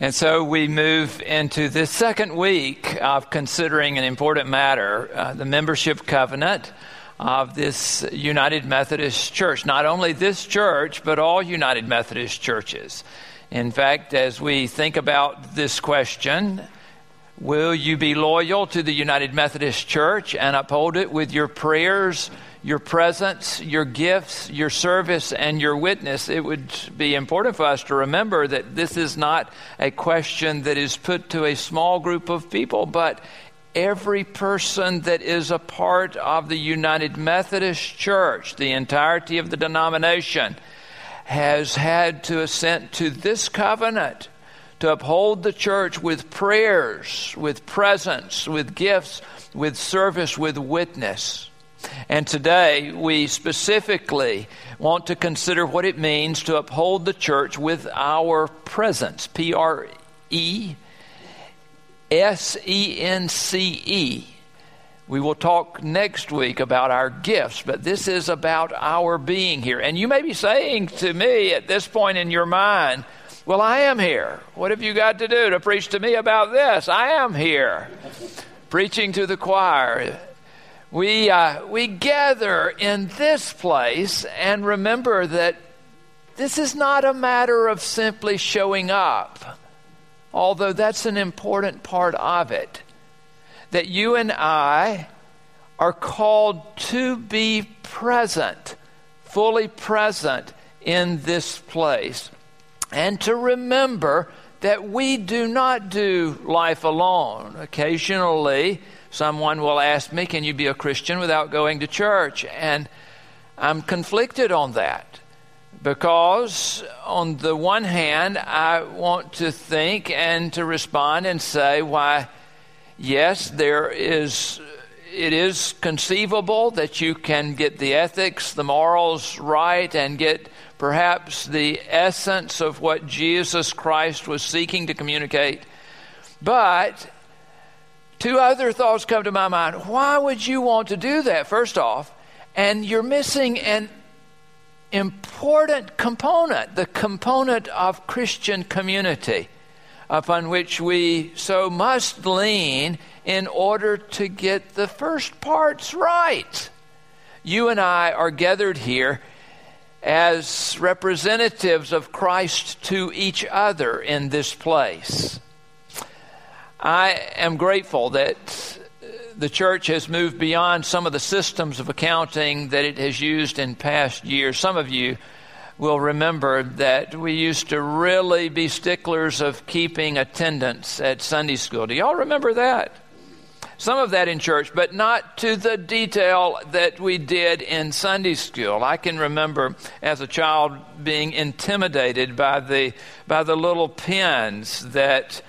And so we move into this second week of considering an important matter uh, the membership covenant of this United Methodist Church. Not only this church, but all United Methodist churches. In fact, as we think about this question, will you be loyal to the United Methodist Church and uphold it with your prayers? Your presence, your gifts, your service, and your witness, it would be important for us to remember that this is not a question that is put to a small group of people, but every person that is a part of the United Methodist Church, the entirety of the denomination, has had to assent to this covenant to uphold the church with prayers, with presence, with gifts, with service, with witness. And today we specifically want to consider what it means to uphold the church with our presence. P R E S E N C E. We will talk next week about our gifts, but this is about our being here. And you may be saying to me at this point in your mind, Well, I am here. What have you got to do to preach to me about this? I am here. Preaching to the choir we, uh, we gather in this place and remember that this is not a matter of simply showing up, although that's an important part of it. That you and I are called to be present, fully present in this place, and to remember that we do not do life alone. Occasionally, Someone will ask me, Can you be a Christian without going to church? And I'm conflicted on that because, on the one hand, I want to think and to respond and say, Why, yes, there is. It is conceivable that you can get the ethics, the morals right, and get perhaps the essence of what Jesus Christ was seeking to communicate. But Two other thoughts come to my mind. Why would you want to do that, first off? And you're missing an important component, the component of Christian community, upon which we so must lean in order to get the first parts right. You and I are gathered here as representatives of Christ to each other in this place. I am grateful that the church has moved beyond some of the systems of accounting that it has used in past years. Some of you will remember that we used to really be sticklers of keeping attendance at Sunday school. Do y'all remember that? Some of that in church, but not to the detail that we did in Sunday school. I can remember as a child being intimidated by the by the little pins that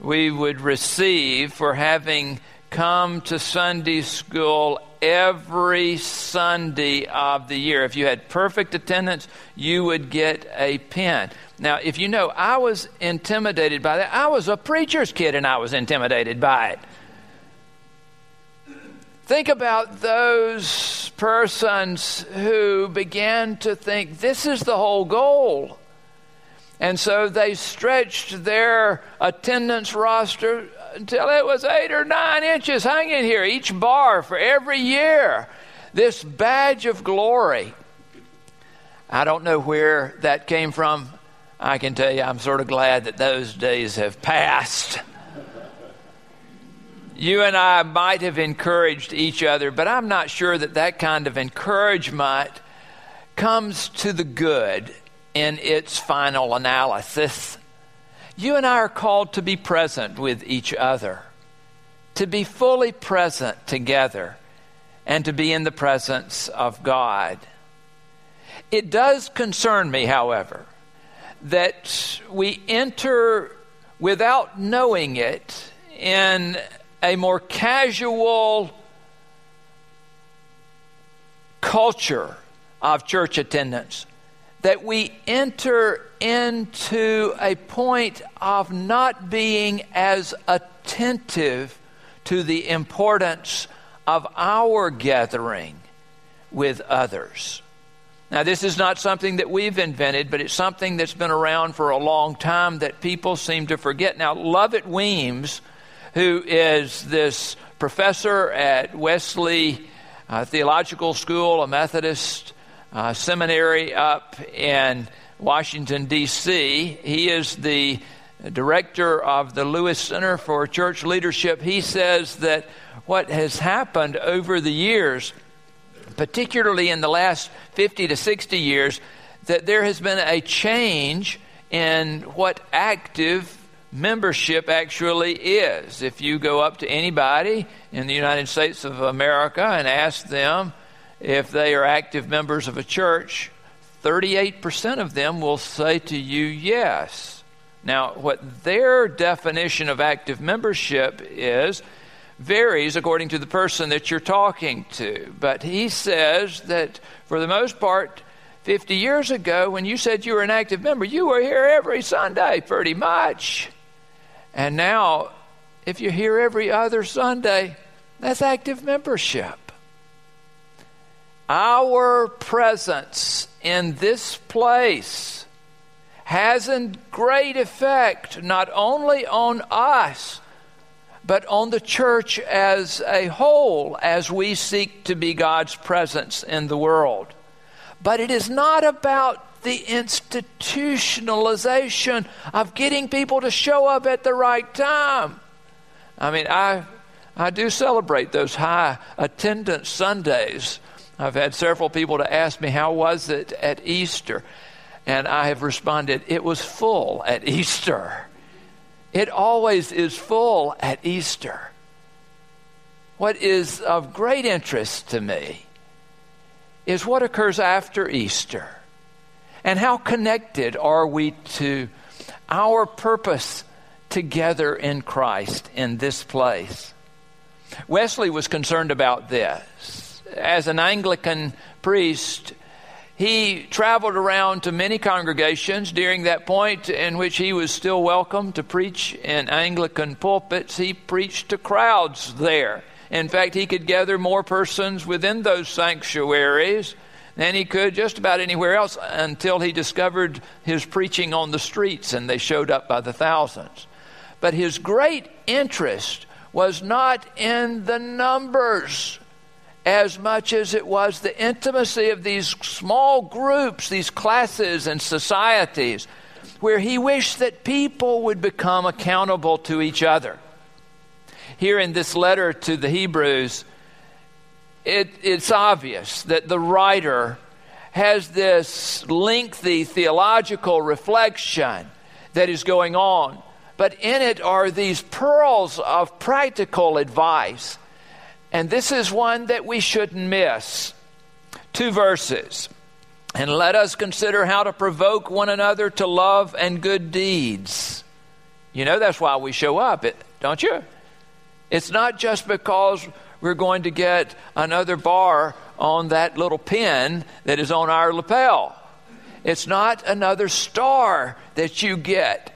we would receive for having come to Sunday school every Sunday of the year. If you had perfect attendance, you would get a pen. Now, if you know, I was intimidated by that. I was a preacher's kid and I was intimidated by it. Think about those persons who began to think this is the whole goal. And so they stretched their attendance roster until it was eight or nine inches hanging here, each bar for every year. This badge of glory. I don't know where that came from. I can tell you, I'm sort of glad that those days have passed. You and I might have encouraged each other, but I'm not sure that that kind of encouragement comes to the good in its final analysis. You and I are called to be present with each other, to be fully present together, and to be in the presence of God. It does concern me, however, that we enter without knowing it in a more casual culture of church attendance that we enter into a point of not being as attentive to the importance of our gathering with others. Now, this is not something that we've invented, but it's something that's been around for a long time that people seem to forget. Now, Lovett Weems, who is this professor at Wesley uh, Theological School, a Methodist uh, seminary up in Washington, D.C., he is the director of the Lewis Center for Church Leadership. He says that what has happened over the years particularly in the last 50 to 60 years, that there has been a change in what active membership actually is. If you go up to anybody in the United States of America and ask them if they are active members of a church, 38% of them will say to you yes. Now, what their definition of active membership is, varies according to the person that you're talking to. But he says that for the most part, 50 years ago, when you said you were an active member, you were here every Sunday, pretty much. And now, if you're here every other Sunday, that's active membership. Our presence in this place has a great effect not only on us but on the church as a whole as we seek to be God's presence in the world. But it is not about the institutionalization of getting people to show up at the right time. I mean, I, I do celebrate those high attendance Sundays. I've had several people to ask me, How was it at Easter? And I have responded, It was full at Easter. It always is full at Easter. What is of great interest to me is what occurs after Easter and how connected are we to our purpose together in Christ in this place. Wesley was concerned about this. As an Anglican priest, he traveled around to many congregations during that point in which he was still welcome to preach in Anglican pulpits. He preached to crowds there. In fact, he could gather more persons within those sanctuaries than he could just about anywhere else until he discovered his preaching on the streets and they showed up by the thousands. But his great interest was not in the numbers as much as it was the intimacy of these small groups, these classes and societies, where he wished that people would become accountable to each other. Here in this letter to the Hebrews, it, it's obvious that the writer has this lengthy theological reflection that is going on, but in it are these pearls of practical advice and this is one that we shouldn't miss. Two verses. And let us consider how to provoke one another to love and good deeds. You know, that's why we show up, don't you? It's not just because we're going to get another bar on that little pin that is on our lapel. It's not another star that you get.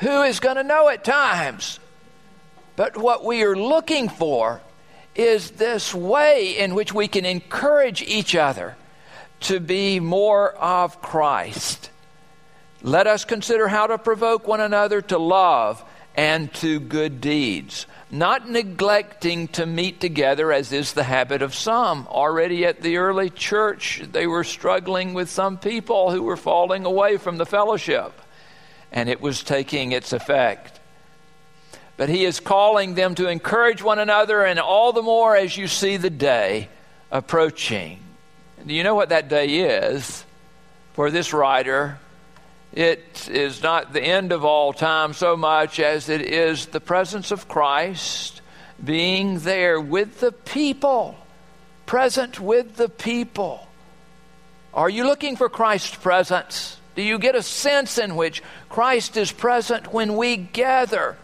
Who is going to know at times? But what we are looking for is this way in which we can encourage each other to be more of Christ. Let us consider how to provoke one another to love and to good deeds, not neglecting to meet together as is the habit of some. Already at the early church, they were struggling with some people who were falling away from the fellowship, and it was taking its effect but he is calling them to encourage one another, and all the more as you see the day approaching. Do you know what that day is for this writer? It is not the end of all time so much as it is the presence of Christ being there with the people, present with the people. Are you looking for Christ's presence? Do you get a sense in which Christ is present when we gather?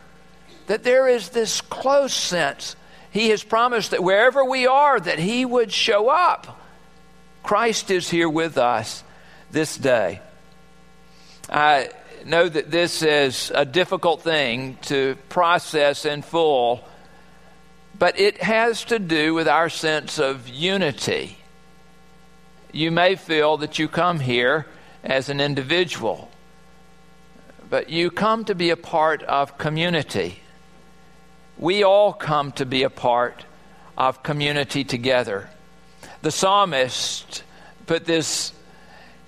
That there is this close sense. He has promised that wherever we are, that He would show up. Christ is here with us this day. I know that this is a difficult thing to process in full, but it has to do with our sense of unity. You may feel that you come here as an individual, but you come to be a part of community. We all come to be a part of community together. The psalmist put this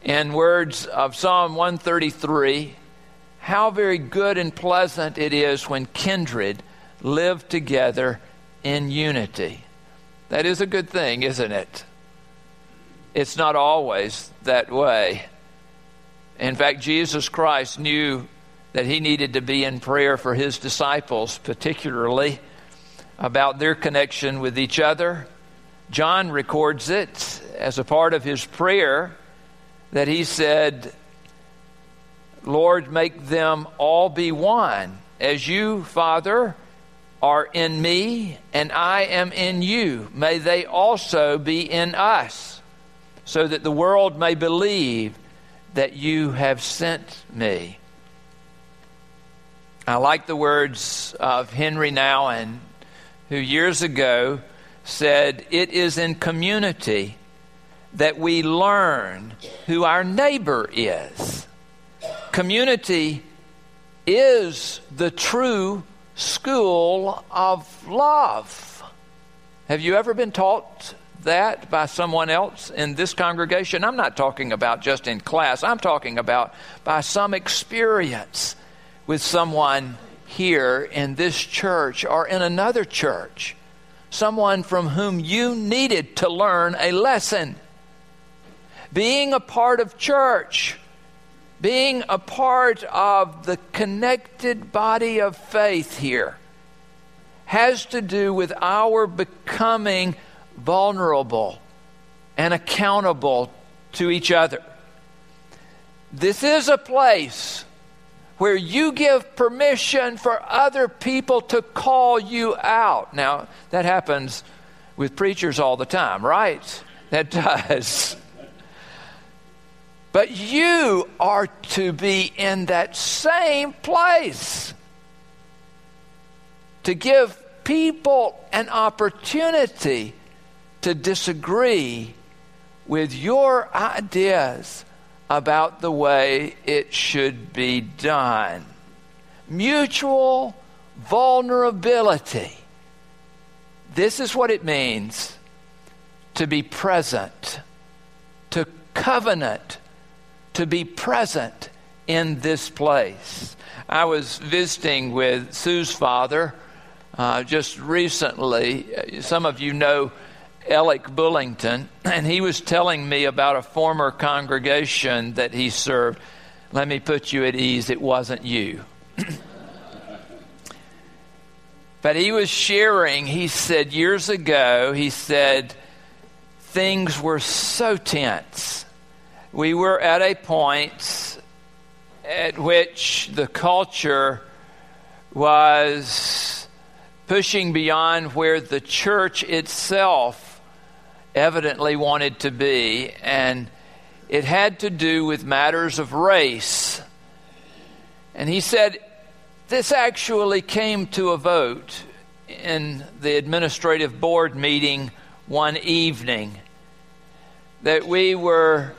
in words of Psalm 133 How very good and pleasant it is when kindred live together in unity. That is a good thing, isn't it? It's not always that way. In fact, Jesus Christ knew that he needed to be in prayer for his disciples, particularly about their connection with each other. John records it as a part of his prayer that he said, Lord, make them all be one, as you, Father, are in me and I am in you. May they also be in us, so that the world may believe that you have sent me. I like the words of Henri Nouwen, who years ago said, It is in community that we learn who our neighbor is. Community is the true school of love. Have you ever been taught that by someone else in this congregation? I'm not talking about just in class, I'm talking about by some experience with someone here in this church or in another church. Someone from whom you needed to learn a lesson. Being a part of church being a part of the connected body of faith here has to do with our becoming vulnerable and accountable to each other. This is a place where you give permission for other people to call you out. Now, that happens with preachers all the time, right? That does. But you are to be in that same place to give people an opportunity to disagree with your ideas about the way it should be done. Mutual vulnerability. This is what it means to be present, to covenant to be present in this place. I was visiting with Sue's father uh, just recently. Some of you know Alec Bullington, and he was telling me about a former congregation that he served. Let me put you at ease, it wasn't you. but he was sharing, he said years ago, he said, things were so tense we were at a point at which the culture was pushing beyond where the church itself evidently wanted to be, and it had to do with matters of race. And he said this actually came to a vote in the administrative board meeting one evening that we were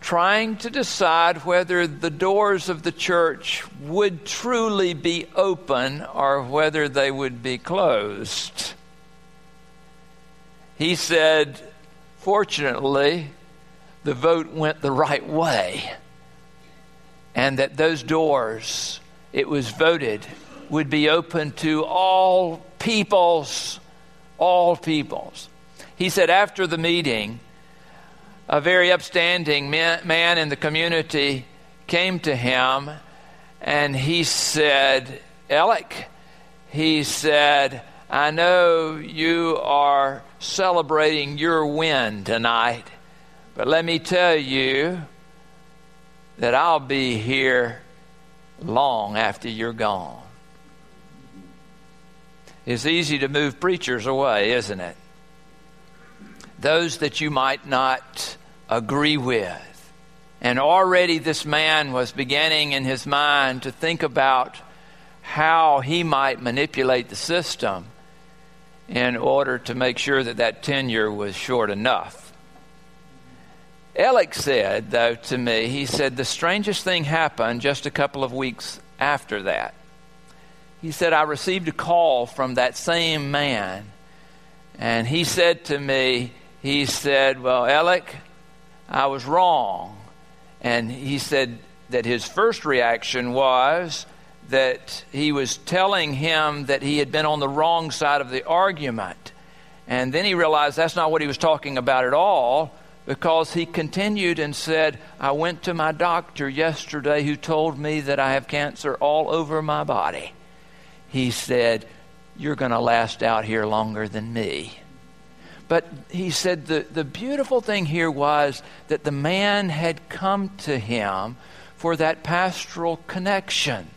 trying to decide whether the doors of the church would truly be open or whether they would be closed. He said, fortunately, the vote went the right way, and that those doors, it was voted, would be open to all peoples, all peoples. He said after the meeting, a very upstanding man in the community came to him and he said, Alec, he said, I know you are celebrating your win tonight, but let me tell you that I'll be here long after you're gone. It's easy to move preachers away, isn't it? those that you might not agree with. And already this man was beginning in his mind to think about how he might manipulate the system in order to make sure that that tenure was short enough. Alec said, though, to me, he said, the strangest thing happened just a couple of weeks after that. He said, I received a call from that same man, and he said to me, he said, Well, Alec, I was wrong. And he said that his first reaction was that he was telling him that he had been on the wrong side of the argument. And then he realized that's not what he was talking about at all because he continued and said, I went to my doctor yesterday who told me that I have cancer all over my body. He said, You're going to last out here longer than me. But he said the, the beautiful thing here was that the man had come to him for that pastoral connection.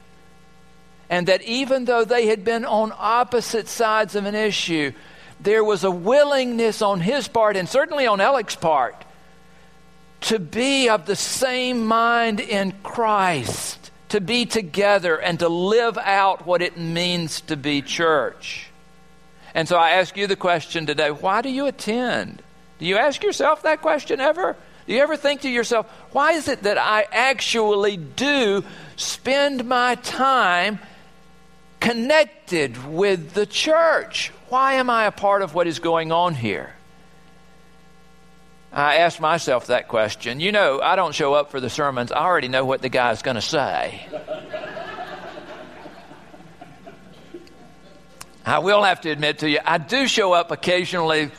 And that even though they had been on opposite sides of an issue, there was a willingness on his part, and certainly on Alec's part, to be of the same mind in Christ, to be together and to live out what it means to be church. And so I ask you the question today why do you attend? Do you ask yourself that question ever? Do you ever think to yourself, why is it that I actually do spend my time connected with the church? Why am I a part of what is going on here? I asked myself that question. You know, I don't show up for the sermons, I already know what the guy's going to say. I will have to admit to you, I do show up occasionally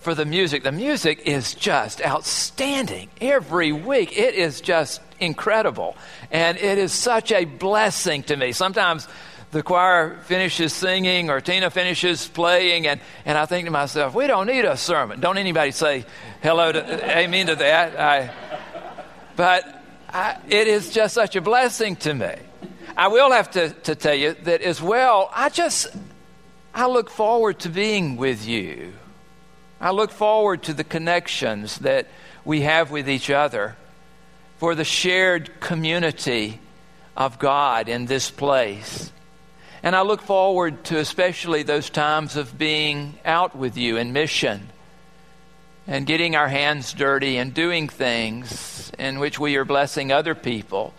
for the music. The music is just outstanding every week. It is just incredible. And it is such a blessing to me. Sometimes the choir finishes singing or Tina finishes playing, and, and I think to myself, we don't need a sermon. Don't anybody say hello to, amen to that. I, but I, it is just such a blessing to me. I will have to, to tell you that as well, I just, I look forward to being with you. I look forward to the connections that we have with each other for the shared community of God in this place. And I look forward to especially those times of being out with you in mission and getting our hands dirty and doing things in which we are blessing other people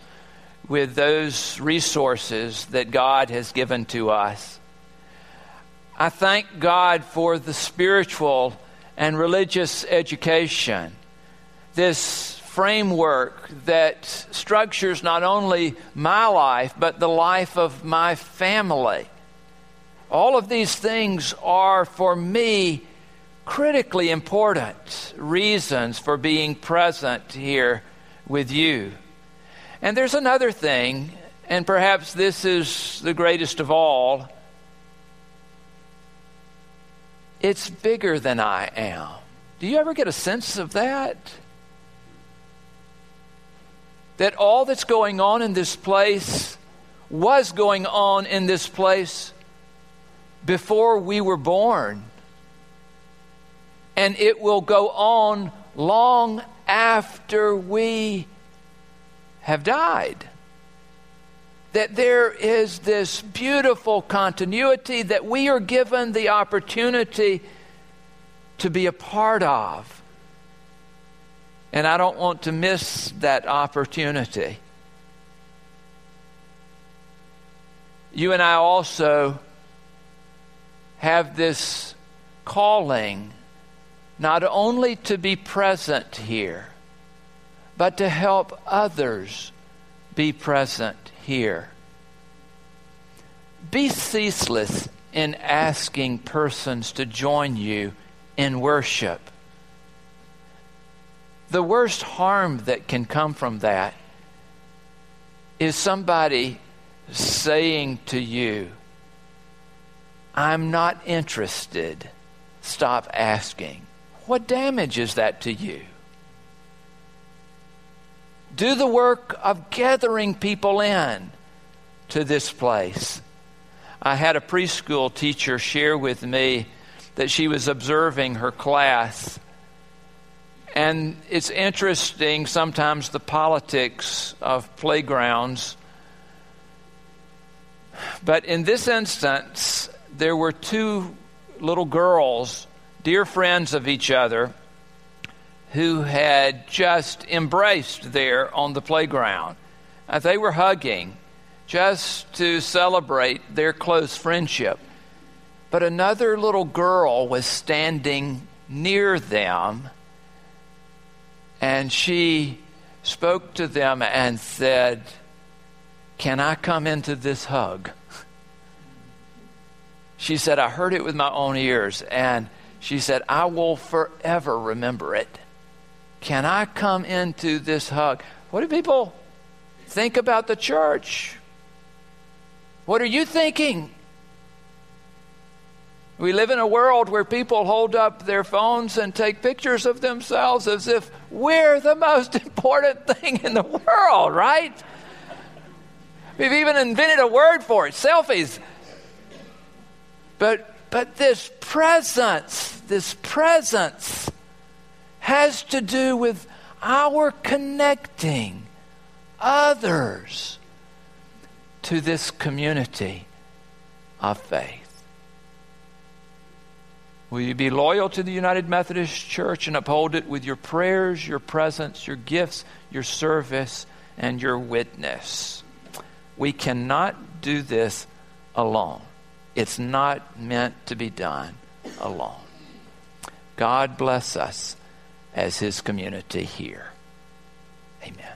with those resources that God has given to us. I thank God for the spiritual and religious education, this framework that structures not only my life, but the life of my family. All of these things are, for me, critically important reasons for being present here with you. And there's another thing, and perhaps this is the greatest of all it's bigger than I am. Do you ever get a sense of that? That all that's going on in this place was going on in this place before we were born. And it will go on long after we have died. That there is this beautiful continuity that we are given the opportunity to be a part of. And I don't want to miss that opportunity. You and I also have this calling not only to be present here, but to help others be present here. Be ceaseless in asking persons to join you in worship the worst harm that can come from that is somebody saying to you, I'm not interested. Stop asking. What damage is that to you? Do the work of gathering people in to this place. I had a preschool teacher share with me that she was observing her class and it's interesting sometimes the politics of playgrounds. But in this instance, there were two little girls, dear friends of each other, who had just embraced there on the playground. Uh, they were hugging just to celebrate their close friendship. But another little girl was standing near them, and she spoke to them and said, Can I come into this hug? She said, I heard it with my own ears, and she said, I will forever remember it. Can I come into this hug? What do people think about the church? What are you thinking? We live in a world where people hold up their phones and take pictures of themselves as if we're the most important thing in the world, right? We've even invented a word for it selfies. But, but this presence, this presence has to do with our connecting others to this community of faith. Will you be loyal to the United Methodist Church and uphold it with your prayers, your presence, your gifts, your service, and your witness? We cannot do this alone. It's not meant to be done alone. God bless us as His community here. Amen.